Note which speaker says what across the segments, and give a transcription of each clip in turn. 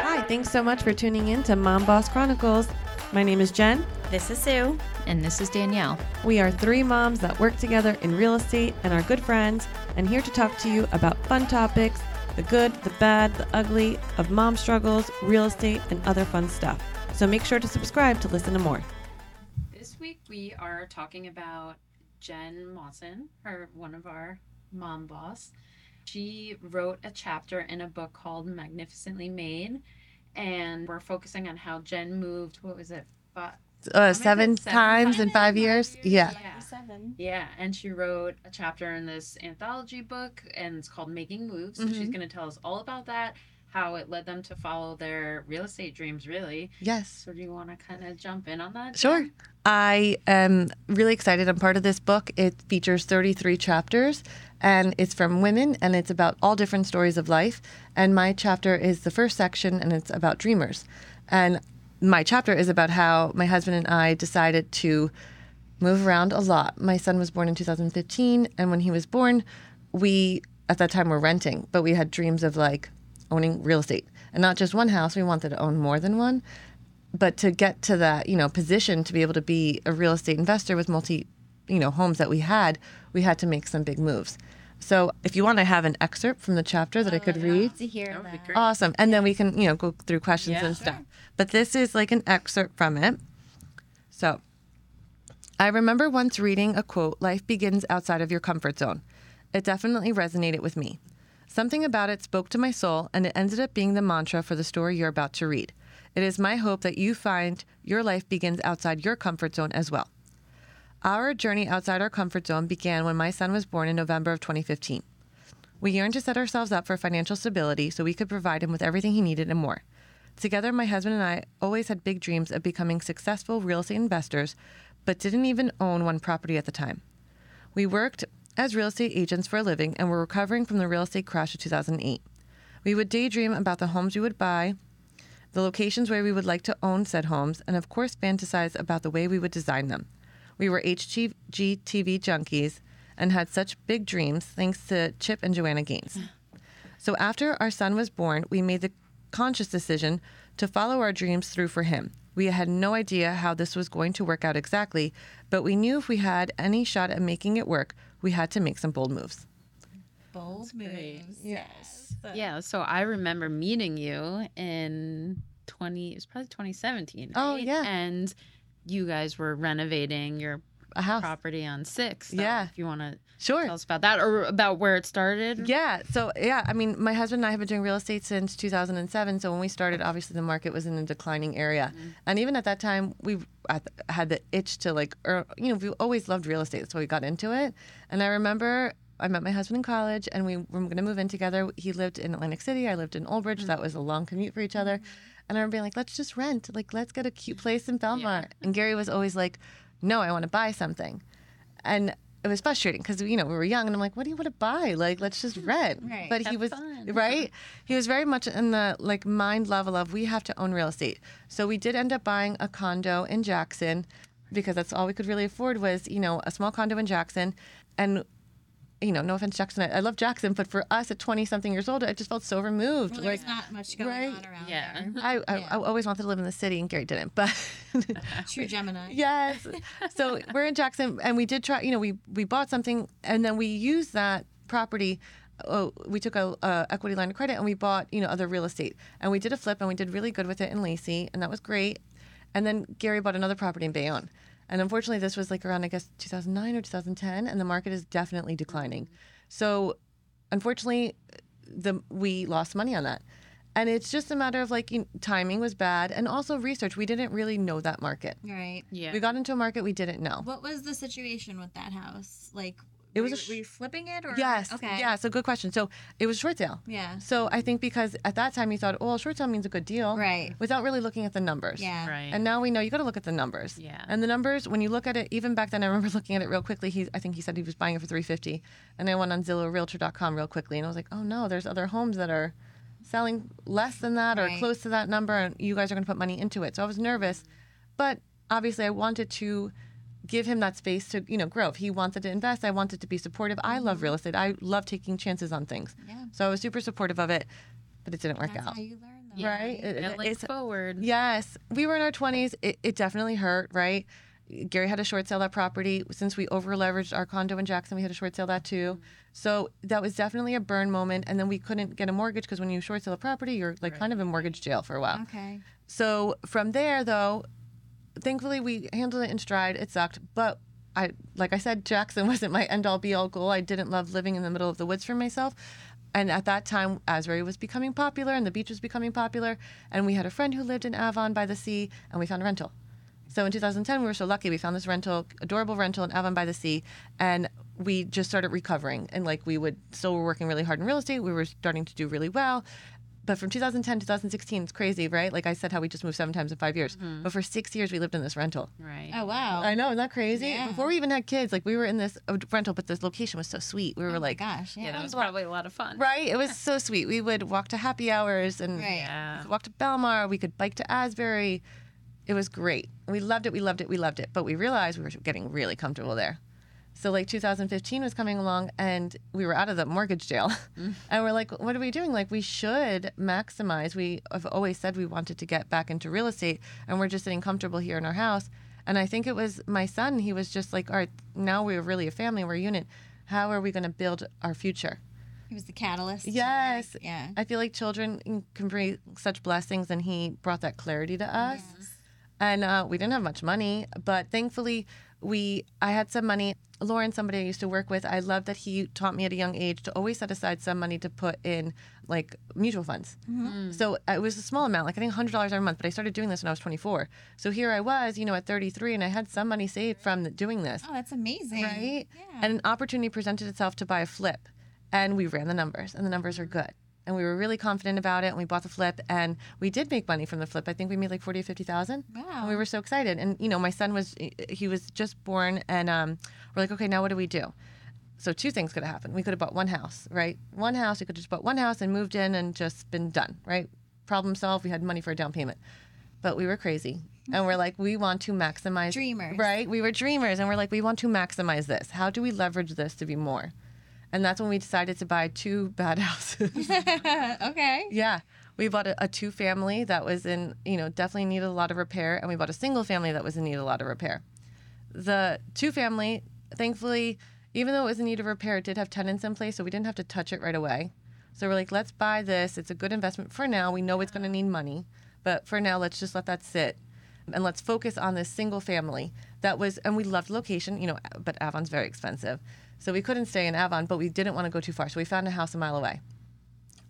Speaker 1: Hi, thanks so much for tuning in to Mom Boss Chronicles. My name is Jen.
Speaker 2: This is Sue.
Speaker 3: And this is Danielle.
Speaker 1: We are three moms that work together in real estate and are good friends, and here to talk to you about fun topics the good, the bad, the ugly of mom struggles, real estate, and other fun stuff. So make sure to subscribe to listen to more.
Speaker 2: This week we are talking about Jen Mawson, her one of our mom boss. She wrote a chapter in a book called Magnificently Made, and we're focusing on how Jen moved. What was it? But
Speaker 4: uh, seven, seven times in five years.
Speaker 2: years?
Speaker 4: Yeah.
Speaker 2: Yeah.
Speaker 3: Seven.
Speaker 2: Yeah, and she wrote a chapter in this anthology book, and it's called Making Moves. So she's
Speaker 4: Mhm.
Speaker 2: going to tell us all about that, how it led them to follow their real estate dreams, really.
Speaker 4: Yes.
Speaker 2: So, do you want to kind of jump in on that?
Speaker 4: Sure. I am really excited. I'm part of this book. It features 33 chapters and it's from women and it's about all different stories of life. And my chapter is the first section and it's about dreamers. And my chapter is about how my husband and I decided to move around a lot. My son was born in 2015 and when he was born, we at that time were renting, but we had dreams of like owning real estate and not just one house. We wanted to own more than one but to get to that you know position to be able to be a real estate investor with multi you know homes that we had we had to make some big moves so if you want to have an excerpt from the chapter that i oh, could read.
Speaker 3: To hear
Speaker 2: That
Speaker 3: that.
Speaker 4: awesome. And then we can you know go through questions
Speaker 2: Yeah.
Speaker 4: and stuff. But this is like an excerpt from it. So i remember once reading a quote life begins outside of your comfort zone it definitely resonated with me. Something about it spoke to my soul and it ended up being the mantra for the story you're about to read. It is my hope that you find your life begins outside your comfort zone as well our journey outside our comfort zone began when my son was born in november of 2015 we yearned to set ourselves up for financial stability so we could provide him with everything he needed and more. Together, my husband and I always had big dreams of becoming successful real estate investors, but didn't even own one property at the time. We worked as real estate agents for a living and were recovering from the real estate crash of 2008. We would daydream about the homes we would buy, the locations where we would like to own said homes, and of course, fantasize about the way we would design them. We were HGTV junkies and had such big dreams thanks to Chip and Joanna Gaines. So after our son was born, we made the conscious decision to follow our dreams through for him. We had no idea how this was going to work out exactly, but we knew if we had any shot at making it work, we had to make some bold moves.
Speaker 3: Bold moves.
Speaker 4: Yes.
Speaker 2: Yeah, so I remember meeting you in 20, it was probably 2017.
Speaker 4: Oh, yeah.
Speaker 2: And you guys were renovating your
Speaker 4: A house.
Speaker 2: property on Six.
Speaker 4: Yeah.
Speaker 2: If you want to
Speaker 4: Sure.
Speaker 2: tell us about that or about where it started.
Speaker 4: Yeah. So yeah, I mean, my husband and I have been doing real estate since 2007. So when we started, obviously the market was in a declining area, mm-hmm. and even at that time, we had the itch to like, or you know, we always loved real estate. That's why we got into it. And I remember. I met my husband in college, and we were going to move in together. He lived in Atlantic City. I lived in Old Bridge. Mm-hmm. That was a long commute for each other. Mm-hmm. And I remember being like, "Let's just rent. Like, let's get a cute mm-hmm. place in Belmont." And Gary was always like, "No, I want to buy something." and it was frustrating because you know we were young and i'm like what do you want to buy like let's just rent
Speaker 3: Right.
Speaker 4: but he was
Speaker 2: fun.
Speaker 4: right he was very much in the like mind level of we have to own real estate so we did end up buying a condo in jackson because that's all we could really afford was you know a small condo in jackson and you know no offense jackson i, I love jackson but for us at 20 something years old i just felt so removed
Speaker 3: Well,
Speaker 4: like
Speaker 3: there's not much going
Speaker 4: right.
Speaker 3: on around
Speaker 2: Yeah.
Speaker 3: there.
Speaker 4: I, I,
Speaker 3: Yeah.
Speaker 4: I always wanted to live in the city and gary didn't but
Speaker 3: True Gemini.
Speaker 4: Yes. So we're in Jackson, and we did try. You know, we we bought something, and then we used that property. Oh, we took a, a equity line of credit, and we bought you know other real estate, and we did a flip, and we did really good with it in Lacey, and that was great. And then Gary bought another property in Bayonne, and unfortunately, this was like around I guess 2009 or 2010, and the market is definitely declining. So, unfortunately, the we lost money on that. And it's just a matter of like you timing was bad, and also research. We didn't really know that market.
Speaker 3: Right.
Speaker 2: Yeah.
Speaker 4: We got into a market we didn't know.
Speaker 3: What was the situation with that house? Like,
Speaker 4: It
Speaker 3: were
Speaker 4: was a sh-
Speaker 3: were you flipping it or
Speaker 4: Yes.
Speaker 3: Okay.
Speaker 4: Yeah. So good question. So it was short sale.
Speaker 3: Yeah.
Speaker 4: So I think because at that time you thought, oh, short sale means a good deal,
Speaker 3: Right.
Speaker 4: Without really looking at the numbers.
Speaker 3: Yeah.
Speaker 2: Right.
Speaker 4: And now we know you got to look at the numbers.
Speaker 2: Yeah.
Speaker 4: And the numbers, when you look at it, even back then, I remember looking at it real quickly. He, I think he said he was buying it for three fifty, and I went on Zillow Realtor.com real quickly, and I was like, oh no, there's other homes that are selling less than that or
Speaker 3: Right.
Speaker 4: close to that number, and you guys are going to put money into it. So I was nervous, but obviously I wanted to give him that space to you know grow. If he wanted to invest, I wanted to be supportive. I love mm-hmm. real estate. I love taking chances on things.
Speaker 3: Yeah.
Speaker 4: So I was super supportive of it, but it didn't work
Speaker 3: That's
Speaker 4: out.
Speaker 3: how you learn, though,
Speaker 4: Right? It- it-
Speaker 2: it looks
Speaker 4: it's-
Speaker 2: forward.
Speaker 4: Yes, we were in our 20s. It, it definitely hurt, right? Gary had to short sale that property. Since we over leveraged our condo in Jackson, we had to short sale that too. Mm-hmm. So that was definitely a burn moment. And then we couldn't get a mortgage because when you short sale a property, you're like kind of in mortgage jail for a while.
Speaker 3: Okay.
Speaker 4: So from there, though, thankfully we handled it in stride. It sucked, but I, like I said, Jackson wasn't my end all be all goal. I didn't love living in the middle of the woods for myself. And at that time, Asbury was becoming popular and the beach was becoming popular. And we had a friend who lived in Avon by the sea, and we found a rental. So in 2010, we were so lucky. We found this rental, adorable rental in Avon by the Sea, and we just started recovering. And like we would, still were working really hard in real estate. We were starting to do really well. But from 2010 to 2016, it's crazy, right? Like I said, how we just moved seven times in five years. But for six years, we lived in this rental.
Speaker 2: Right.
Speaker 3: Oh wow.
Speaker 4: I know, isn't that crazy?
Speaker 3: Yeah.
Speaker 4: Before we even had kids, like we were in this uh, rental, but this location was so sweet. We were
Speaker 3: Oh my
Speaker 4: like,
Speaker 3: gosh. Yeah.
Speaker 2: yeah, that was probably a lot of fun.
Speaker 4: right? It was so sweet. We would walk to happy hours and
Speaker 3: Right.
Speaker 2: Yeah.
Speaker 4: we could walk to Belmar. We could bike to Asbury. It was great. We loved it. We loved it. We loved it. But we realized we were getting really comfortable there. So like 2015 was coming along and we were out of the mortgage jail. and we're like, what are we doing? Like we should maximize. We have always said we wanted to get back into real estate and we're just sitting comfortable here in our house. And I think it was my son, he was just like, all right, now we're really a family, we're a unit. How are we going to build our future?
Speaker 3: He was the catalyst.
Speaker 4: Yes.
Speaker 3: Yeah.
Speaker 4: I feel like children can bring such blessings, and he brought that clarity to us. And uh, we didn't have much money, but thankfully, we I had some money. Lauren, somebody I used to work with, I love that he taught me at a young age to always set aside some money to put in like mutual funds. So uh, it was a small amount, like I think hundred dollars every month. But I started doing this when I was 24. So here I was, you know, at 33, and I had some money saved from doing this
Speaker 3: Oh, that's amazing.
Speaker 4: right?
Speaker 3: Yeah.
Speaker 4: And an opportunity presented itself to buy a flip, and we ran the numbers, and the numbers are good. And we were really confident about it, and we bought the flip, and we did make money from the flip. I think we made like forty or fifty thousand.
Speaker 3: Wow.
Speaker 4: And we were so excited, and you know, my son was he was just born, and um, we're like, okay, now what do we do? So two things could have happened. We could have bought one house, right? One house. We could have just bought one house and moved in and just been done, right? Problem solved. We had money for a down payment, but we were crazy, and we're like, we want to maximize
Speaker 3: Dreamers.
Speaker 4: right? We were dreamers, and we're like, we want to maximize this. How do we leverage this to be more? And that's when we decided to buy two bad houses.
Speaker 3: okay.
Speaker 4: yeah. We bought a, a two family that was in, you know, definitely needed a lot of repair. And we bought a single family that was in need of a lot of repair. The two family, thankfully, even though it was in need of repair, it did have tenants in place. So we didn't have to touch it right away. So we're like, let's buy this. It's a good investment for now. We know it's going to uh-huh. need money. But for now, let's just let that sit. And let's focus on this single family that was, and we loved location, you know, but Avon's very expensive. So we couldn't stay in Avon, but we didn't want to go too far. So we found a house a mile away.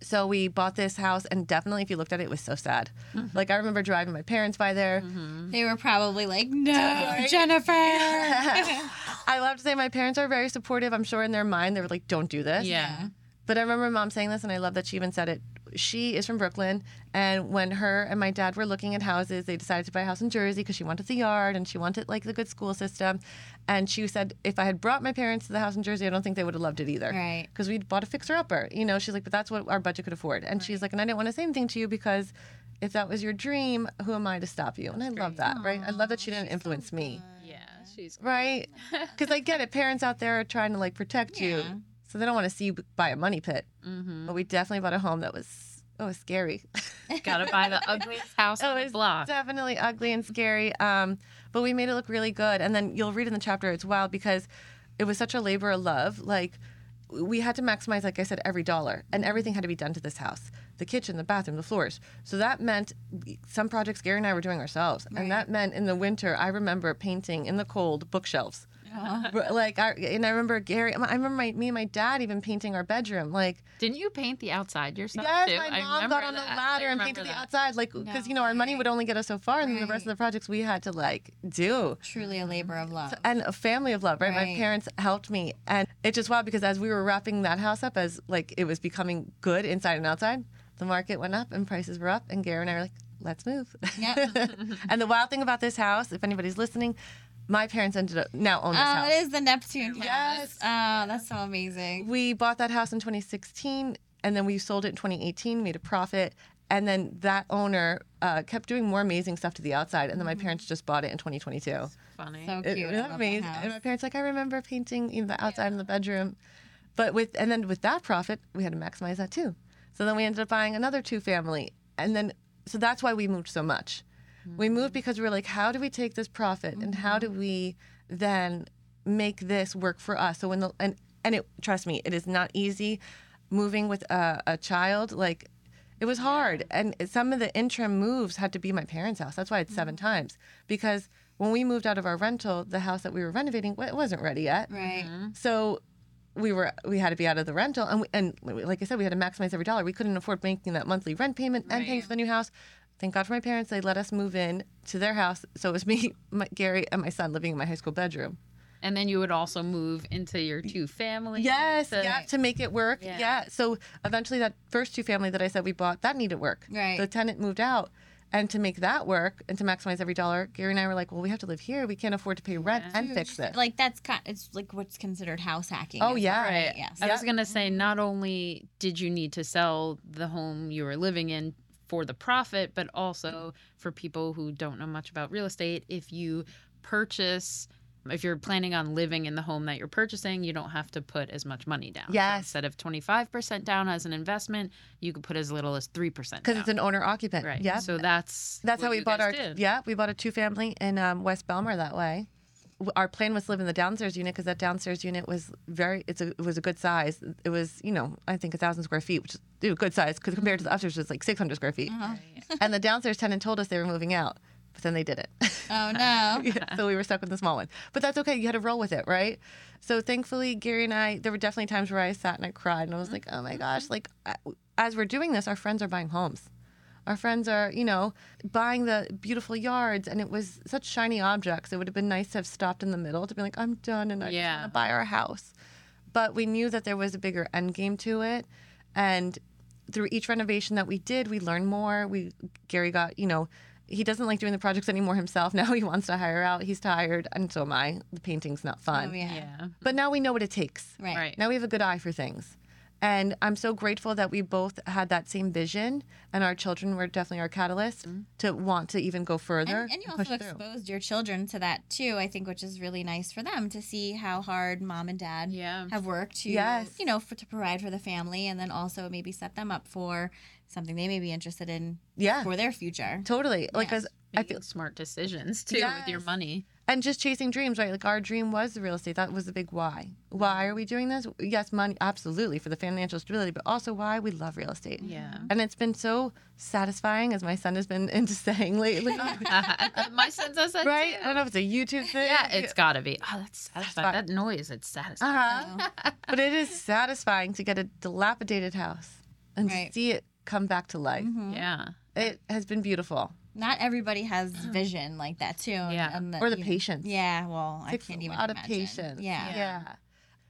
Speaker 4: So we bought this house, and definitely, if you looked at it, it was so sad. Mm-hmm. Like I remember driving my parents by there. Mm-hmm.
Speaker 3: They were probably like, no, Jennifer.
Speaker 4: I love to say my parents are very supportive. I'm sure in their mind they were like, "Don't do this."
Speaker 2: Yeah.
Speaker 4: But I remember mom saying this, and I love that she even said it. She is from Brooklyn, and when her and my dad were looking at houses, they decided to buy a house in Jersey because she wanted the yard and she wanted like the good school system. And she said, if I had brought my parents to the house in Jersey, I don't think they would have loved it either.
Speaker 3: Right.
Speaker 4: Because we bought a fixer upper. You know, she's like, but that's what our budget could afford. And she's like, and I didn't want to say anything to you because if that was your dream, who am I to stop you? And I love that, right? I love that she didn't influence me
Speaker 2: Yeah. She's
Speaker 4: right? Because I get it. Parents out there are trying to like protect you,
Speaker 3: Yeah.
Speaker 4: So they don't want to see you buy a money pit.
Speaker 2: mm-hmm.
Speaker 4: But we definitely bought a home that was oh, scary.
Speaker 2: gotta buy the ugliest house on the block.
Speaker 4: definitely ugly and scary. Um, but we made it look really good. And then you'll read in the chapter, it's wild because it was such a labor of love. Like we had to maximize, like I said, every dollar, and everything had to be done to this house the kitchen, the bathroom, the floors. So that meant some projects Gary and I were doing ourselves.
Speaker 3: Right.
Speaker 4: And that meant in the winter, I remember painting in the cold bookshelves. like I and I remember Gary. I remember my me and my dad even painting our bedroom. Like
Speaker 2: Didn't you paint the outside yourself
Speaker 4: yes,
Speaker 2: too?
Speaker 4: my mom
Speaker 2: remember
Speaker 4: got on the ladder and
Speaker 2: remember
Speaker 4: painted the outside. Like because
Speaker 3: No
Speaker 4: you know our money would only get us so far, and then the rest of the projects we had to like do.
Speaker 3: Truly a labor of love.
Speaker 4: And a family of love, right? My parents helped me, and it's just wild because as we were wrapping that house up, as like it was becoming good inside and outside, the market went up and prices were up, and Gary and I were like, "Let's move."
Speaker 3: Yeah.
Speaker 4: and the wild thing about this house, if anybody's listening, my parents ended up now own this
Speaker 3: Oh,
Speaker 4: house.
Speaker 3: it is the Neptune house.
Speaker 4: Yes.
Speaker 3: Oh, that's so amazing.
Speaker 4: we bought that house in 2016 and then we sold it in 2018 made a profit and then that owner uh, kept doing more amazing stuff to the outside and then my parents just bought it in 2022
Speaker 2: funny.
Speaker 3: So cute.
Speaker 4: was
Speaker 3: I love that
Speaker 4: amazing. And my parents like, I remember painting in the outside in the bedroom. But with and then with that profit, we had to maximize that too. So then we ended up buying another two family. And then so that's why we moved so much. We moved because we were like, how do we take this profit and how do we then make this work for us? So when the and and it trust me, it is not easy moving with a, a child. Like it was hard. And some of the interim moves had to be my parents' house. That's why it's 7 mm-hmm. times. Because when we moved out of our rental, the house that we were renovating it wasn't ready yet.
Speaker 3: Right. Mm-hmm.
Speaker 4: So we were we had to be out of the rental and we, and like I said we had to maximize every dollar. We couldn't afford making that monthly rent payment and paying for the new house. Thank God for my parents. They let us move in to their house. So it was me, my, Gary, and my son living in my high school bedroom.
Speaker 2: and then you would also move into your two families.
Speaker 4: Yes,
Speaker 2: to-
Speaker 4: yeah, to make it work.
Speaker 2: Yeah.
Speaker 4: Yeah. So eventually, that first two family that I said we bought that needed work.
Speaker 3: Right.
Speaker 4: The tenant moved out, and to make that work and to maximize every dollar, Gary and I were like, well, we have to live here. We can't afford to pay rent
Speaker 2: Yeah.
Speaker 4: and fix it."
Speaker 3: Like that's kind. It's like what's considered house hacking.
Speaker 4: Oh, yeah.
Speaker 2: Right.
Speaker 3: Yes.
Speaker 2: I was gonna say, not only did you need to sell the home you were living in for the profit, but also for people who don't know much about real estate, if you purchase, if you're planning on living in the home that you're purchasing, you don't have to put as much money down. So
Speaker 4: Yes.
Speaker 2: instead of 25% down as an investment, you could put as little as 3%
Speaker 4: Because it's an owner occupant.
Speaker 2: right.
Speaker 4: Yeah.
Speaker 2: So that's
Speaker 4: That's how we bought our
Speaker 2: did.
Speaker 4: yeah. We bought a two family in um, West Belmar that way. Our plan was to live in the downstairs unit because that downstairs unit was very it's a it was a good size. It was you know I think a thousand square feet, which is know, good size because compared to the upstairs was like six hundred square feet. Uh-huh. And the downstairs tenant told us they were moving out, but then they didn't.
Speaker 3: Oh no.
Speaker 4: Yeah, so we were stuck with the small one. But that's okay. You had to roll with it, right? So thankfully, Gary and I, there were definitely times where I sat and I cried and I was mm-hmm. like, oh my gosh, like as we're doing this, our friends are buying homes. Our friends are, you know, buying the beautiful yards, and it was such shiny objects. It would have been nice to have stopped in the middle to be like, I'm done and I
Speaker 2: Yeah.
Speaker 4: just want to buy our house. But we knew that there was a bigger end game to it. And through each renovation that we did, we learned more. We Gary got, you know, he doesn't like doing the projects anymore himself. Now he wants to hire out. He's tired, and so am I. The painting's not fun.
Speaker 3: Oh yeah.
Speaker 2: Yeah.
Speaker 4: But now we know what it takes.
Speaker 3: Right.
Speaker 2: Right.
Speaker 4: Now we have a good eye for things. And I'm so grateful that we both had that same vision, and our children were definitely our catalyst mm-hmm. to want to even go further.
Speaker 3: And, and you
Speaker 4: push
Speaker 3: also
Speaker 4: through.
Speaker 3: exposed your children to that too. I think, which is really nice for them to see how hard mom and dad
Speaker 2: Yeah.
Speaker 3: have worked to,
Speaker 4: Yes.
Speaker 3: you know, for, to provide for the family, and then also maybe set them up for something they may be interested in
Speaker 4: Yeah,
Speaker 3: for their future.
Speaker 4: totally. Like,
Speaker 3: Yes.
Speaker 4: as I feel,
Speaker 2: smart decisions too with your money.
Speaker 4: and just chasing dreams, right? Like our dream was the real estate. That was the big why. Why are we doing this? Yes, money, absolutely for the financial stability, but also why we love real estate.
Speaker 2: Yeah.
Speaker 4: And it's been so satisfying, as my son has been into saying lately.
Speaker 2: My son does that
Speaker 4: right?
Speaker 2: too.
Speaker 4: I don't know if it's a YouTube thing.
Speaker 2: Yeah, it's got to be. Oh, that's satisfying. That noise, it's satisfying.
Speaker 4: Uh-huh. but it is satisfying to get a dilapidated house and
Speaker 3: Right.
Speaker 4: see it come back to life.
Speaker 3: Mhm.
Speaker 2: Yeah.
Speaker 4: It has been beautiful.
Speaker 3: Not everybody has vision like that too.
Speaker 2: Yeah.
Speaker 3: and
Speaker 4: Or the
Speaker 3: you know-
Speaker 4: patience.
Speaker 3: Yeah, well, I
Speaker 4: takes
Speaker 3: can't
Speaker 4: a
Speaker 3: even
Speaker 4: lot of patience.
Speaker 3: Yeah.
Speaker 4: Yeah.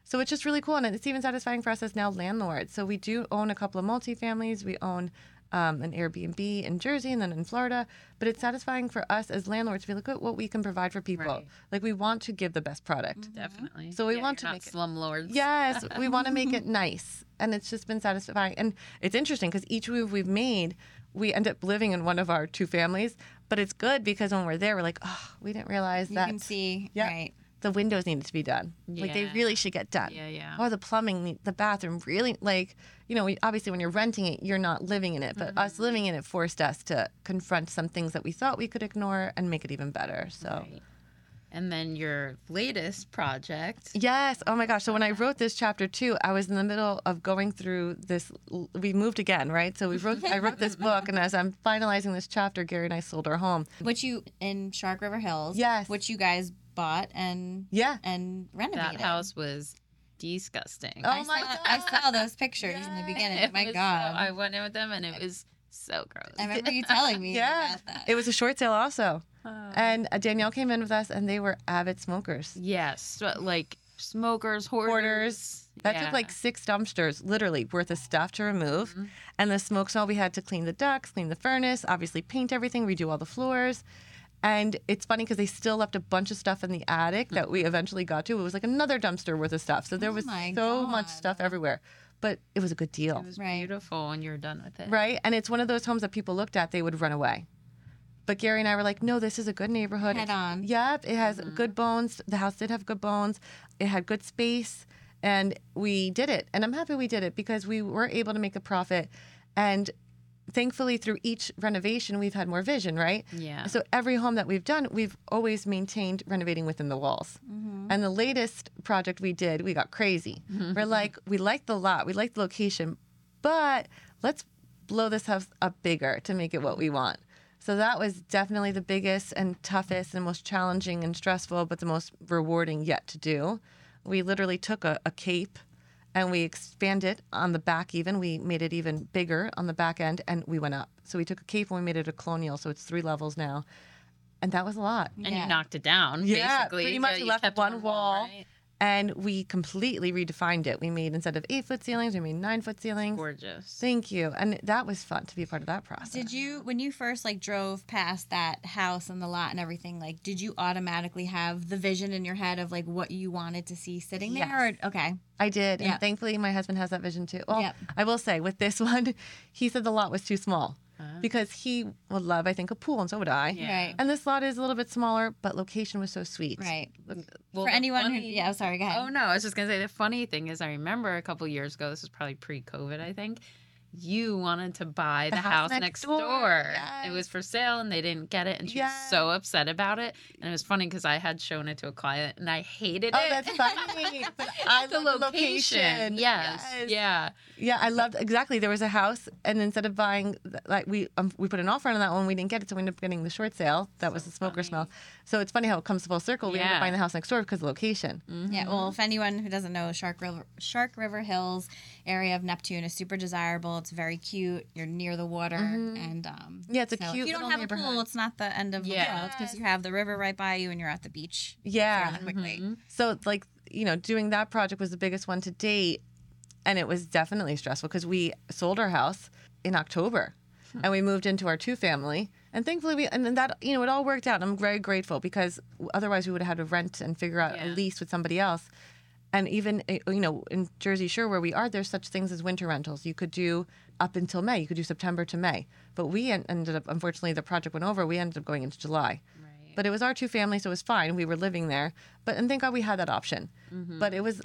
Speaker 4: So it's just really cool. And it's even satisfying for us as now landlords. So we do own a couple of multifamilies. We own um, an Airbnb in Jersey and then in Florida. But it's satisfying for us as landlords to be like, look at what we can provide for people.
Speaker 2: Right.
Speaker 4: Like we want to give the best product.
Speaker 2: Definitely.
Speaker 4: So we
Speaker 2: Yeah,
Speaker 4: want
Speaker 2: you're
Speaker 4: to
Speaker 2: not
Speaker 4: make it-
Speaker 2: slumlords.
Speaker 4: Yes, we want to make it nice, and it's just been satisfying. And it's interesting because each move we've made, we end up living in one of our two families. But it's good because when we're there, we're like, oh, we didn't realize
Speaker 3: You
Speaker 4: that You
Speaker 3: can see,
Speaker 4: Yeah.
Speaker 3: right?
Speaker 4: the windows needed to be done. Like they really should get done.
Speaker 2: Yeah, yeah.
Speaker 4: Or the plumbing, the bathroom, really like you know. We, obviously, when you're renting it, you're not living in it. But us
Speaker 2: Mm-hmm.
Speaker 4: living in it forced us to confront some things that we thought we could ignore and make it even better. So.
Speaker 2: Right. And then your latest project.
Speaker 4: Yes. Oh my gosh. So when I wrote this chapter too, I was in the middle of going through this. We moved again, right? So we wrote. I wrote this book, and as I'm finalizing this chapter, Gary and I sold our home.
Speaker 3: Which you in Shark River Hills.
Speaker 4: Yes.
Speaker 3: Which you guys bought and
Speaker 4: Yeah.
Speaker 3: and renovated.
Speaker 2: That house was disgusting.
Speaker 4: Oh
Speaker 3: I
Speaker 4: my
Speaker 3: saw,
Speaker 4: God.
Speaker 3: I saw those pictures in the beginning.
Speaker 2: It
Speaker 3: my
Speaker 2: was so-
Speaker 3: God.
Speaker 2: I went in with them and it was so gross.
Speaker 3: I remember you telling me
Speaker 4: Yeah.
Speaker 3: about that.
Speaker 4: It was a short sale also,
Speaker 2: Oh.
Speaker 4: and uh, Danielle came in with us, and they were avid smokers.
Speaker 2: yes, like smokers, hoarders.
Speaker 4: Hoarders. That
Speaker 2: Yeah.
Speaker 4: took like six dumpsters, literally, worth of stuff to remove.
Speaker 2: Mm-hmm.
Speaker 4: And the smoke smell, we had to clean the ducts, clean the furnace, obviously paint everything, redo all the floors. And it's funny because they still left a bunch of stuff in the attic that we eventually got to. It was like another dumpster worth of stuff. So there
Speaker 3: Oh
Speaker 4: was
Speaker 3: my
Speaker 4: so much stuff everywhere. But it was a good deal.
Speaker 2: It was
Speaker 3: Right.
Speaker 2: beautiful when you're done with it.
Speaker 4: Right? And it's one of those homes that people looked at, they would run away. But Gary and I were like, no, this is a good neighborhood.
Speaker 3: Head on.
Speaker 4: Yep, it has mm-hmm. good bones. The house did have good bones. It had good space, and we did it. And I'm happy we did it because we were able to make a profit. And thankfully, through each renovation, we've had more vision, right?
Speaker 2: Yeah.
Speaker 4: So every home that we've done, we've always maintained renovating within the walls. Mm-hmm. And the latest project we did, we got crazy. Mm-hmm. We're like, we like the lot, we like the location, but let's blow this house up bigger to make it what we want. So that was definitely the biggest and toughest and most challenging and stressful, but the most rewarding yet to do. We literally took a, a cape and we expanded on the back even. We made it even bigger on the back end and we went up. So we took a cape and we made it a colonial. So it's three levels now. And that was a lot.
Speaker 2: and
Speaker 3: Yeah.
Speaker 2: you knocked it down.
Speaker 4: Yeah,
Speaker 2: basically.
Speaker 4: pretty much
Speaker 2: Yeah, you
Speaker 4: left
Speaker 2: kept
Speaker 4: one wall.
Speaker 2: right?
Speaker 4: And we completely redefined it. We made instead of eight foot ceilings, we made nine foot ceilings.
Speaker 2: Gorgeous.
Speaker 4: Thank you. And that was fun to be a part of that process.
Speaker 3: Did you, when you first like drove past that house and the lot and everything, like, did you automatically have the vision in your head of like what you wanted to see sitting there?
Speaker 4: Yes.
Speaker 3: Or, okay.
Speaker 4: I did.
Speaker 3: Yeah.
Speaker 4: And thankfully, my husband has that vision too. Well,
Speaker 3: Yep.
Speaker 4: I will say with this one, he said the lot was too small Ah. because he would love, I think, a pool, and so would I.
Speaker 2: Yeah.
Speaker 3: Right.
Speaker 4: And this lot is a little bit smaller, but location was so sweet.
Speaker 3: Right.
Speaker 2: Well,
Speaker 3: For
Speaker 2: the
Speaker 3: anyone who,
Speaker 2: funny-
Speaker 3: yeah, oh, sorry, go ahead.
Speaker 2: Oh no, I was just gonna say the funny thing is I remember a couple years ago, this was probably pre-COVID, I think. You wanted to buy the, house, next, door. It
Speaker 4: yes.
Speaker 2: was for sale and they didn't get it, and she
Speaker 4: Yes.
Speaker 2: was so upset about it. And it was funny because I had shown it to a client and I hated
Speaker 4: Oh,
Speaker 2: it.
Speaker 4: Oh, that's funny. But I
Speaker 2: the
Speaker 4: love
Speaker 2: location. Yes. Yeah.
Speaker 4: Yeah, I loved exactly. There was a house, and instead of buying, like we um, we put an offer on that one, we didn't get it, so we ended up getting the short sale. That was the smoker smell. So it's funny how it comes full circle. We ended up buying the house next door because of the location.
Speaker 3: Yeah, well, if anyone who doesn't know, Shark River, Shark River Hills area of Neptune is super desirable. It's very cute. You're near the water, and um,
Speaker 4: Yeah, it's a
Speaker 3: so
Speaker 4: cute
Speaker 3: If you don't have a pool, it's not the end of
Speaker 2: Yeah.
Speaker 3: the world because you have the river right by you, and you're at the beach.
Speaker 4: Yeah.
Speaker 3: fairly quickly.
Speaker 2: Mhm.
Speaker 4: So like you know, doing that project was the biggest one to date, and it was definitely stressful because we sold our house in October, and we moved into our two family. And thankfully, we and then that you know it all worked out. I'm very grateful because otherwise we would have had to rent and figure out a lease with somebody else. And even eh, you know in Jersey Shore where we are, there's such things as winter rentals. You could do up until May. You could do September to May. But we en- ended up unfortunately the project went over. We ended up going into July.
Speaker 2: Right.
Speaker 4: But it was our two families, so it was fine. We were living there, but and thank God we had that option. But it was,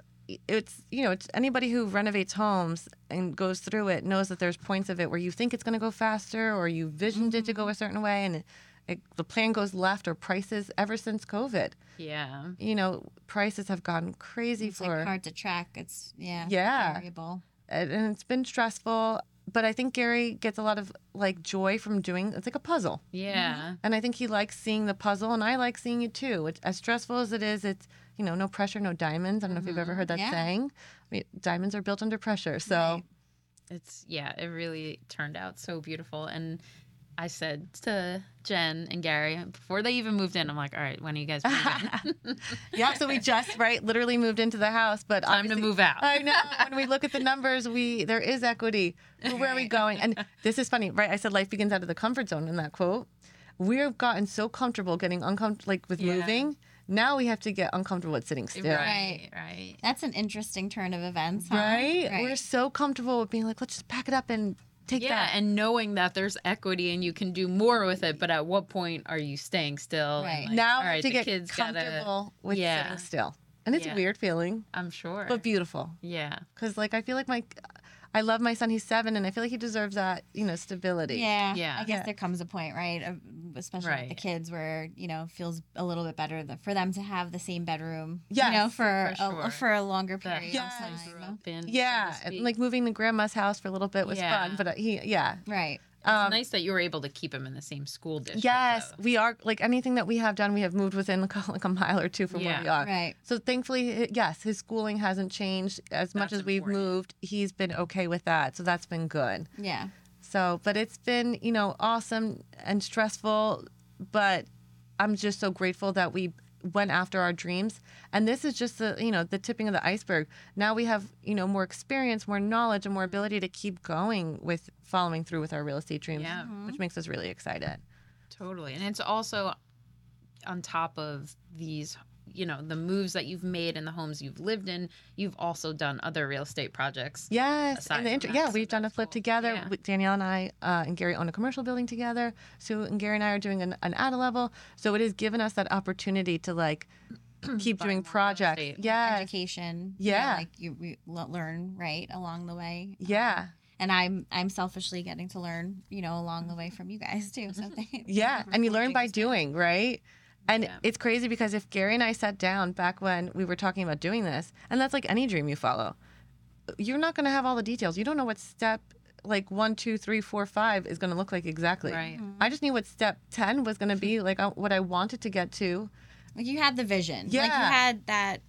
Speaker 4: it's you know, it's anybody who renovates homes and goes through it knows that there's points of it where you think it's going to go faster, or you visioned it to go a certain way, and it, it, the plan goes left, or prices ever since COVID.
Speaker 2: Yeah.
Speaker 4: You know, prices have gone crazy
Speaker 3: It's
Speaker 4: for
Speaker 3: like hard to track. It's yeah,
Speaker 4: Yeah.
Speaker 3: variable.
Speaker 4: and and it's been stressful. But I think Gary gets a lot of like joy from doing. It's like a puzzle.
Speaker 2: Yeah. Mm-hmm.
Speaker 4: And I think he likes seeing the puzzle, and I like seeing it too. It's, as stressful as it is, it's you know no pressure, no diamonds. I don't know if you've ever mm-hmm. heard that
Speaker 3: Yeah.
Speaker 4: saying. I mean, diamonds are built under pressure. So
Speaker 3: Right.
Speaker 2: It's yeah, it really turned out so beautiful. And I said to Jen and Gary before they even moved in, I'm like, all right, when are you guys moving?
Speaker 4: yeah, so we just right literally moved into the house, but
Speaker 2: Time to move out.
Speaker 4: I know. When we look at the numbers, we there is equity. But where are we going? And this is funny, right? I said life begins out of the comfort zone in that quote. We've gotten so comfortable getting uncomfortable, like with
Speaker 2: Yeah.
Speaker 4: moving. Now we have to get uncomfortable with sitting still.
Speaker 2: Right, right.
Speaker 3: That's an interesting turn of events, huh?
Speaker 4: Right?
Speaker 3: Right.
Speaker 4: We're so comfortable with being like, let's just pack it up and take
Speaker 2: Yeah,
Speaker 4: that.
Speaker 2: and knowing that there's equity and you can do more with it, but at what point are you staying still?
Speaker 3: Right.
Speaker 2: like,
Speaker 4: now
Speaker 2: right,
Speaker 4: to
Speaker 2: the
Speaker 4: get
Speaker 2: kids gotta.
Speaker 4: comfortable with
Speaker 2: Yeah.
Speaker 4: sitting still. And it's
Speaker 2: Yeah.
Speaker 4: a weird feeling,
Speaker 2: I'm sure.
Speaker 4: but beautiful.
Speaker 2: yeah,
Speaker 4: Because, like, I feel like my, I love my son. He's seven, and I feel like he deserves that, you know, stability.
Speaker 3: Yeah,
Speaker 2: Yeah.
Speaker 3: I guess
Speaker 4: Yeah.
Speaker 3: there comes a point, right, of- especially with the kids, where you know feels a little bit better for them to have the same bedroom,
Speaker 4: Yes,
Speaker 3: you know, for
Speaker 2: for
Speaker 3: a, for a longer period
Speaker 4: Yes.
Speaker 3: of
Speaker 2: house
Speaker 3: time.
Speaker 2: up so
Speaker 4: Yeah, and, like moving to grandma's house for a little bit was
Speaker 2: Yeah.
Speaker 4: fun, but uh, he, yeah.
Speaker 3: Right.
Speaker 2: It's
Speaker 4: Um,
Speaker 2: nice that you were able to keep him in the same school district.
Speaker 4: yes,
Speaker 2: though.
Speaker 4: we are like anything that we have done, we have moved within like a, mile or two from where we
Speaker 2: Yeah.
Speaker 4: are.
Speaker 3: Right.
Speaker 4: So thankfully, yes, his schooling hasn't changed as much
Speaker 2: That's
Speaker 4: as we've moved. He's been okay with that, so that's been good.
Speaker 3: Yeah.
Speaker 4: So, but it's been, you know, awesome and stressful, but I'm just so grateful that we went after our dreams. And this is just the, you know, the tipping of the iceberg. Now we have, you know, more experience, more knowledge, and more ability to keep going with following through with our real estate dreams,
Speaker 2: Yeah. Mm-hmm.
Speaker 4: which makes us really excited.
Speaker 2: Totally. And it's also on top of these you know, the moves that you've made in the homes you've lived in, you've also done other real estate projects.
Speaker 4: Yes,
Speaker 2: aside
Speaker 4: and the
Speaker 2: from
Speaker 4: inter- yeah,
Speaker 2: so
Speaker 4: we've done a flip
Speaker 2: cool.
Speaker 4: together.
Speaker 2: Yeah.
Speaker 4: with Danielle and I uh, and Gary own a commercial building together. Sue and Gary and I are doing an, an at a level. So it has given us that opportunity to like keep doing
Speaker 2: more real
Speaker 4: projects.
Speaker 2: estate.
Speaker 4: Yeah,
Speaker 3: Education.
Speaker 4: Yeah.
Speaker 3: like you we learn right along the way.
Speaker 4: yeah,
Speaker 3: And I'm I'm selfishly getting to learn, you know, along the way from you guys too. So
Speaker 4: yeah. And you learn by doing, right? And
Speaker 2: Yeah.
Speaker 4: it's crazy because if Gary and I sat down back when we were talking about doing this, and that's like any dream you follow, you're not going to have all the details. You don't know what step like one, two, three, four, five is going to look like exactly.
Speaker 2: Right.
Speaker 4: I just knew what step 10 was going to be, like uh, what I wanted to get to.
Speaker 3: Like you had the vision. Like you had that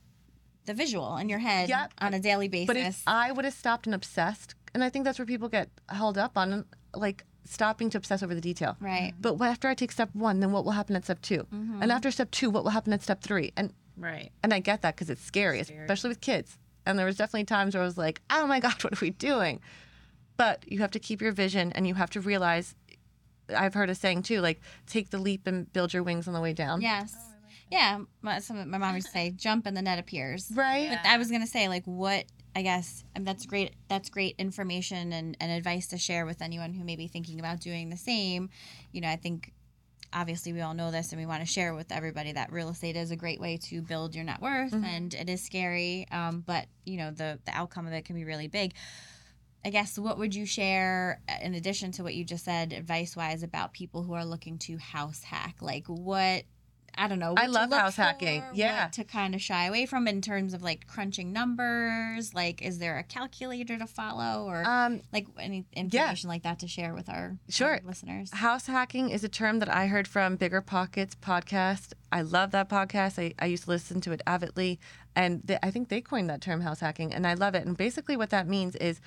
Speaker 3: the visual in your head
Speaker 4: Yep.
Speaker 3: on a daily basis.
Speaker 4: But if I would have stopped and obsessed, and I think that's where people get held up on, like stopping to obsess over the detail.
Speaker 3: right.
Speaker 4: But what- after I take step one, then what will happen at step 2
Speaker 3: Mm-hmm.
Speaker 4: And after step two, what will happen at step three? And
Speaker 2: Right.
Speaker 4: and I get that because it's scary,
Speaker 2: Scary.
Speaker 4: especially with kids. And there was definitely times where I was like, "Oh my god, what are we doing?" But you have to keep your vision, and you have to realize. I've heard a saying too, like take the leap and build your wings on the way down.
Speaker 3: Yes. yeah. My, some, my mom used to say, "Jump and the net appears."
Speaker 4: Right.
Speaker 3: But I was gonna say, like, what I guess and that's great. That's great information and, and advice to share with anyone who may be thinking about doing the same. You know, I think obviously we all know this and we want to share with everybody that real estate is a great way to build your net worth and it is scary, um, but you know the the outcome of it can be really big. I guess what would you share uh, in addition to what you just said, advice wise, about people who are looking to house hack? Like what I don't know.
Speaker 4: I love house hacking.
Speaker 3: for,
Speaker 4: Yeah.
Speaker 3: what to kind of shy away from in terms of like crunching numbers. Like, is there a calculator to follow or
Speaker 4: Um,
Speaker 3: like any information like that to share with our,
Speaker 4: Sure.
Speaker 3: our listeners?
Speaker 4: House hacking is a term that I heard from Bigger Pockets podcast. I love that podcast. I, I used to listen to it avidly. And they, I think they coined that term house hacking. And I love it. And basically, what that means is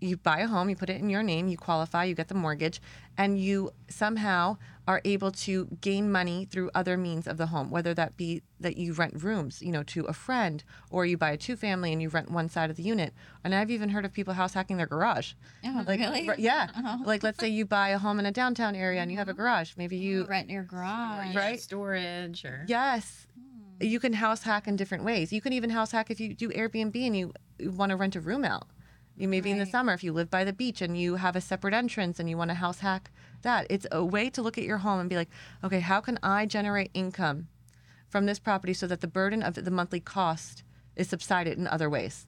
Speaker 4: you buy a home, you put it in your name, you qualify, you get the mortgage, and you somehow are able to gain money through other means of the home, whether that be that you rent rooms, you know, to a friend, or you buy a two family and you rent one side of the unit. And I've even heard of people house hacking their garage.
Speaker 3: Oh,
Speaker 4: Like,
Speaker 3: really?
Speaker 4: r- yeah.
Speaker 3: Oh.
Speaker 4: Like, let's say you buy a home in a downtown area and you have a garage. Maybe you,
Speaker 3: rent your garage.
Speaker 4: Right.
Speaker 2: Storage or
Speaker 4: yes,
Speaker 3: Hmm.
Speaker 4: you can house hack in different ways. You can even house hack if you do Airbnb and you, you want to rent a room out. You maybe in the summer if you live by the beach and you have a separate entrance and you want to house hack that. It's a way to look at your home and be like, okay, how can I generate income from this property so that the burden of the monthly cost is subsided in other ways?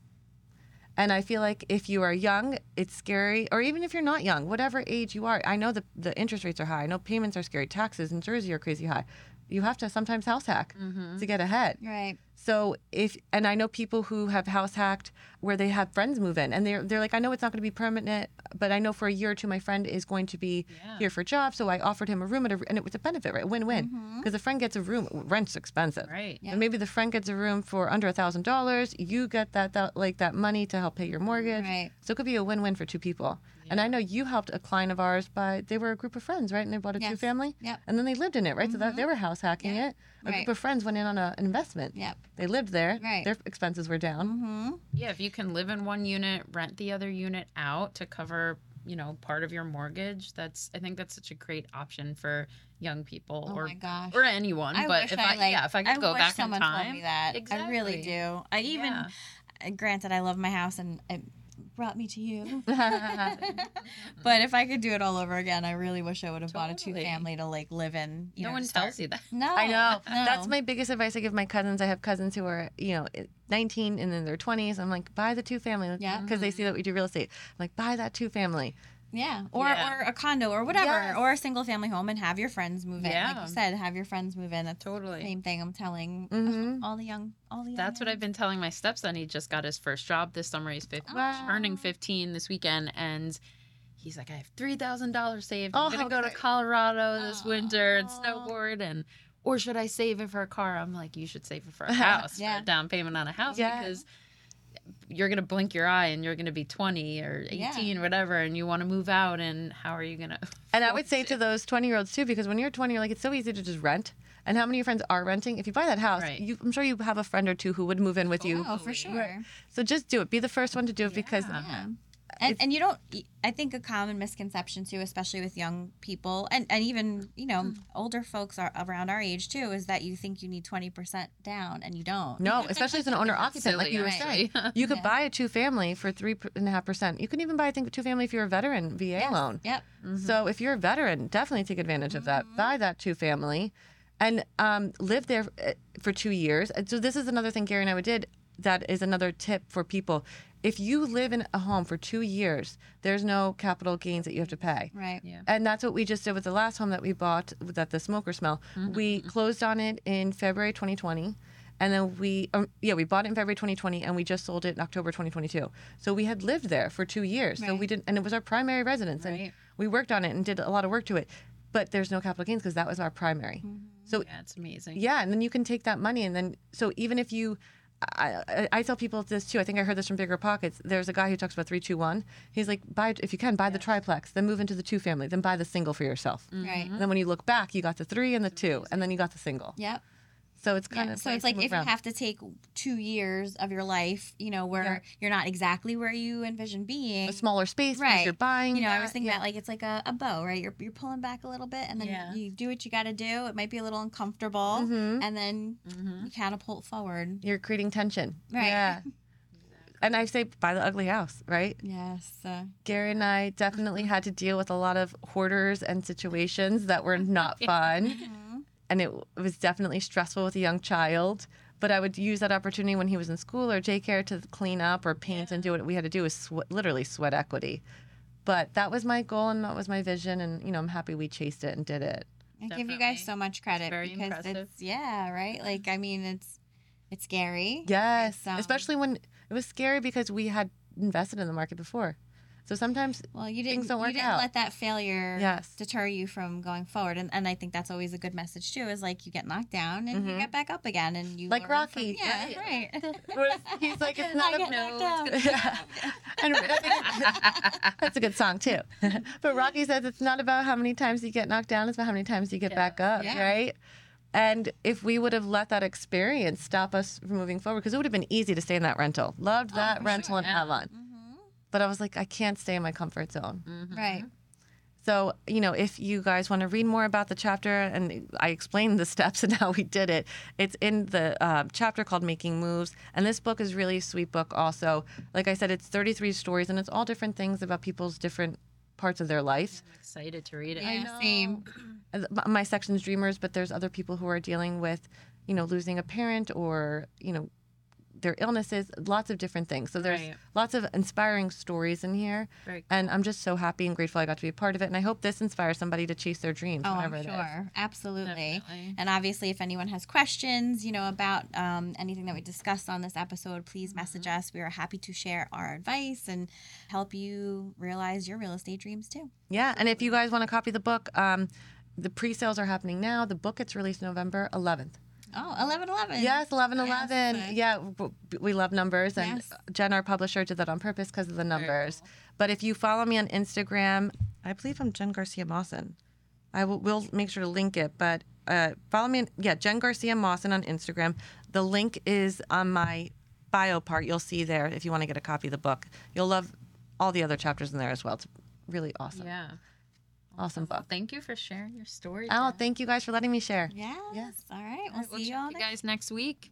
Speaker 4: And I feel like if you are young, it's scary, or even if you're not young, whatever age you are, I know the, the interest rates are high. I know payments are scary. Taxes in Jersey are crazy high. You have to sometimes house hack mm-hmm. to get ahead.
Speaker 3: Right.
Speaker 4: So if and I know people who have house hacked where they have friends move in and they're they're like I know it's not going to be permanent but I know for a year or two my friend is going to be
Speaker 2: Yeah.
Speaker 4: here for a job so I offered him a room at a, and it was a benefit right win win mm-hmm. because the friend gets a room rent's expensive
Speaker 2: right.
Speaker 3: Yeah.
Speaker 4: and maybe the friend gets a room for under a thousand dollars you get that, that like that money to help pay your mortgage
Speaker 3: Right.
Speaker 4: so it could be a win win for two people and I know you helped a client of ours by they were a group of friends right and they bought a
Speaker 3: Yes.
Speaker 4: two family
Speaker 3: Yeah.
Speaker 4: and then they lived in it right so that mm-hmm. they were house hacking
Speaker 3: Yeah.
Speaker 4: it a
Speaker 3: Right.
Speaker 4: group of friends went in on an investment
Speaker 3: Yep.
Speaker 4: they lived there.
Speaker 3: Right.
Speaker 4: Their expenses were down.
Speaker 3: Mm-hmm.
Speaker 2: Yeah, if you can live in one unit, rent the other unit out to cover, you know, part of your mortgage, that's I think that's such a great option for young people
Speaker 3: Oh
Speaker 2: or
Speaker 3: my gosh.
Speaker 2: or anyone.
Speaker 3: I
Speaker 2: but
Speaker 3: wish
Speaker 2: if
Speaker 3: I,
Speaker 2: I,
Speaker 3: like,
Speaker 2: yeah, if I could go
Speaker 3: wish
Speaker 2: back in time,
Speaker 3: told me that. I really do. I even,
Speaker 2: Yeah.
Speaker 3: uh, granted, I love my house and it brought me to you. but if I could do it all over again, I really wish I would have bought a two family to like live in. You
Speaker 2: no
Speaker 3: know,
Speaker 2: one
Speaker 3: to start-
Speaker 2: tells you that.
Speaker 3: No,
Speaker 4: I know.
Speaker 3: No.
Speaker 4: That's my biggest advice I give my cousins. I have cousins who are, you know, 19 and in their 20s. I'm like, buy the two family.
Speaker 3: Yeah.
Speaker 4: Because they see mm-hmm. that we do real estate. I'm like, buy that two family.
Speaker 3: Yeah, or
Speaker 2: Yeah.
Speaker 3: or a condo or whatever,
Speaker 4: Yes.
Speaker 3: or a single family home, and have your friends move in.
Speaker 2: Yeah.
Speaker 3: Like you said, have your friends move in. That's
Speaker 2: Totally.
Speaker 3: same thing. I'm telling
Speaker 4: Mhm.
Speaker 3: all the young, all the. Young
Speaker 2: That's what I've been telling my stepson. He just got his first job this summer. He's 15,
Speaker 4: Wow.
Speaker 2: turning 15 this weekend. And he's like, I have $3,000 saved.
Speaker 4: Oh,
Speaker 2: I'm gonna go to. Colorado this winter and snowboard. And, or should I save it for a car? I'm like, you should save it for a house,
Speaker 3: Yeah.
Speaker 2: for a down payment on a house
Speaker 4: Yeah.
Speaker 2: because you're going to blink your eye and you're going to be 20 or
Speaker 3: Yeah.
Speaker 2: 18 whatever. And you want to move out. And how are you going to?
Speaker 4: And I would say to those 20 year olds too, because when you're 20, you're like, it's so easy to just rent. And how many of your friends are renting? If you buy that house,
Speaker 2: Right.
Speaker 4: you, I'm sure you have a friend or two who would move in with you.
Speaker 3: Oh, for oh, sure.
Speaker 4: So just do it. Be the first one to do it because
Speaker 2: Yeah.
Speaker 3: Yeah. and,
Speaker 4: it's-
Speaker 3: and you don't i think a common misconception too especially with young people and, and even you know older folks are around our age too is that you think you need 20% down and you don't
Speaker 4: no, especially as an owner occupant, like you were
Speaker 2: actually.
Speaker 4: saying, you could
Speaker 3: Yeah.
Speaker 4: buy a two family for three and a half percent. You can even buy, I think, a two family if you're a veteran VA loan.
Speaker 3: yep
Speaker 4: So if you're a veteran, definitely take advantage of that. Buy that two family, and um, live there uh, for two years. So this is another thing Gary and I did. That is another tip for people. If you live in a home for two years, there's no capital gains that you have to pay.
Speaker 3: right
Speaker 2: Yeah.
Speaker 4: And that's what we just did with the last home that we bought that the smoker smell. Mm-hmm. We mm-hmm. closed on it in February 2020. And then we, um, yeah, we bought it in February 2020 and we just sold it in October 2022. So we had lived there for two years. So we didn't, and it was our primary residence.
Speaker 2: Right.
Speaker 4: And we worked on it and did a lot of work to it. But there's no capital gains because that was our primary. Mm-hmm. So
Speaker 2: Yeah, amazing.
Speaker 4: yeah, and then you can take that money, and then so even if you, I, I, I tell people this too. I think I heard this from Bigger Pockets. There's a guy who talks about three, two, one. He's like, buy if you can, buy the triplex, then move into the two family, then buy the single for yourself. Mm-hmm.
Speaker 3: right
Speaker 4: And then when you look back, you got the three and the two, and then you got the single.
Speaker 3: yep
Speaker 4: So it's kind
Speaker 3: Yeah.
Speaker 4: of
Speaker 3: So it's like if you have to take two years of your life, you know, where you're not exactly where you envision being.
Speaker 4: a smaller space
Speaker 3: Right.
Speaker 4: you're buying.
Speaker 3: You know, I was thinking
Speaker 4: yeah.
Speaker 3: that like it's like a, a bow, right? You're, you're pulling back a little bit and then
Speaker 2: Yeah.
Speaker 3: you do what you got to do. It might be a little uncomfortable
Speaker 4: Mhm.
Speaker 3: and then
Speaker 2: Mm-hmm.
Speaker 3: you catapult forward.
Speaker 4: you're creating tension.
Speaker 3: Right.
Speaker 4: Yeah. And I say buy the ugly house, right?
Speaker 3: Yes. Uh,
Speaker 4: Gary and I definitely had to deal with a lot of hoarders and situations that were not fun. And it was definitely stressful with a young child. But I would use that opportunity when he was in school or daycare to clean up or paint and do what we had to do was swe- literally sweat equity. But that was my goal and that was my vision, and you know I'm happy we chased it and did it.
Speaker 3: I give you guys so much credit
Speaker 2: very
Speaker 3: because
Speaker 2: impressive.
Speaker 3: it's yeah, right? Like I mean, it's it's scary.
Speaker 4: Yes,
Speaker 3: It's, um,
Speaker 4: especially when it was scary because we had invested in the market before. So sometimes
Speaker 3: Well, you
Speaker 4: Things
Speaker 3: didn't.
Speaker 4: don't
Speaker 3: You didn't
Speaker 4: out.
Speaker 3: let that failure
Speaker 4: Yes.
Speaker 3: deter you from going forward, and and I think that's always a good message too. Is like you get knocked down and you
Speaker 4: Mhm.
Speaker 3: get back up again, and you
Speaker 4: Like
Speaker 3: learn from-
Speaker 4: Rocky,
Speaker 3: yeah,
Speaker 4: right?
Speaker 3: right.
Speaker 4: he's like it's not
Speaker 3: I
Speaker 4: a
Speaker 3: get knocked down.
Speaker 4: and that's a good song too. but Rocky says it's not about how many times you get knocked down; it's about how many times you get
Speaker 2: Yeah.
Speaker 4: back up,
Speaker 3: Yeah.
Speaker 4: right? And if we would have let that experience stop us from moving forward, because it would have been easy to stay in that rental. Loved that
Speaker 3: Oh,
Speaker 4: rental
Speaker 2: sure,
Speaker 4: in
Speaker 2: yeah.
Speaker 4: Avalon,
Speaker 3: Mhm.
Speaker 4: But I was like, I can't stay in my comfort zone.
Speaker 2: Mm-hmm.
Speaker 3: Right.
Speaker 4: So, you know, if you guys want to read more about the chapter, and I explained the steps and how we did it, it's in the uh, chapter called Making Moves. And this book is really a sweet book, also. Like I said, it's 33 stories, and it's all different things about people's different parts of their life.
Speaker 2: I'm excited to read it.
Speaker 3: Yeah, same.
Speaker 4: And m- My section's dreamers, but there's other people who are dealing with, you know, losing a parent or, you know, their illnesses, lots of different things. So there's
Speaker 2: Right.
Speaker 4: lots of inspiring stories in here.
Speaker 2: Very cool.
Speaker 4: And I'm just so happy and grateful I got to be a part of it. And I hope this inspires somebody to chase their dreams,
Speaker 3: Oh,
Speaker 4: whatever
Speaker 3: I'm
Speaker 4: it is.
Speaker 3: sure. Absolutely.
Speaker 2: Definitely.
Speaker 3: And obviously, if anyone has questions, you know, about um, anything that we discussed on this episode, please message us. We are happy to share our advice and help you realize your real estate dreams too.
Speaker 4: Yeah, and if you guys want to copy the book, um, the pre-sales are happening now. The book gets released November 11th.
Speaker 3: Oh, 11 11.
Speaker 4: Yes, 11 11.
Speaker 3: Yes.
Speaker 4: Yeah, we love numbers, and
Speaker 3: Yes.
Speaker 4: Jen, our publisher, did that on purpose because of the numbers. But if you follow me on Instagram, I believe I'm Jen Garcia Mawson. I will will make sure to link it, but uh, follow me. On, yeah, Jen Garcia Mawson on Instagram. The link is on my bio part. You'll see there if you want to get a copy of the book. You'll love all the other chapters in there as well. It's really awesome.
Speaker 2: Yeah.
Speaker 4: Awesome book.
Speaker 2: thank you for sharing your story.
Speaker 4: Oh,
Speaker 2: Jen.
Speaker 4: thank you guys for letting me share.
Speaker 3: Yes.
Speaker 4: Yes.
Speaker 3: All right. We'll
Speaker 2: right, we'll
Speaker 3: see you all
Speaker 2: you
Speaker 3: next
Speaker 2: guys next week.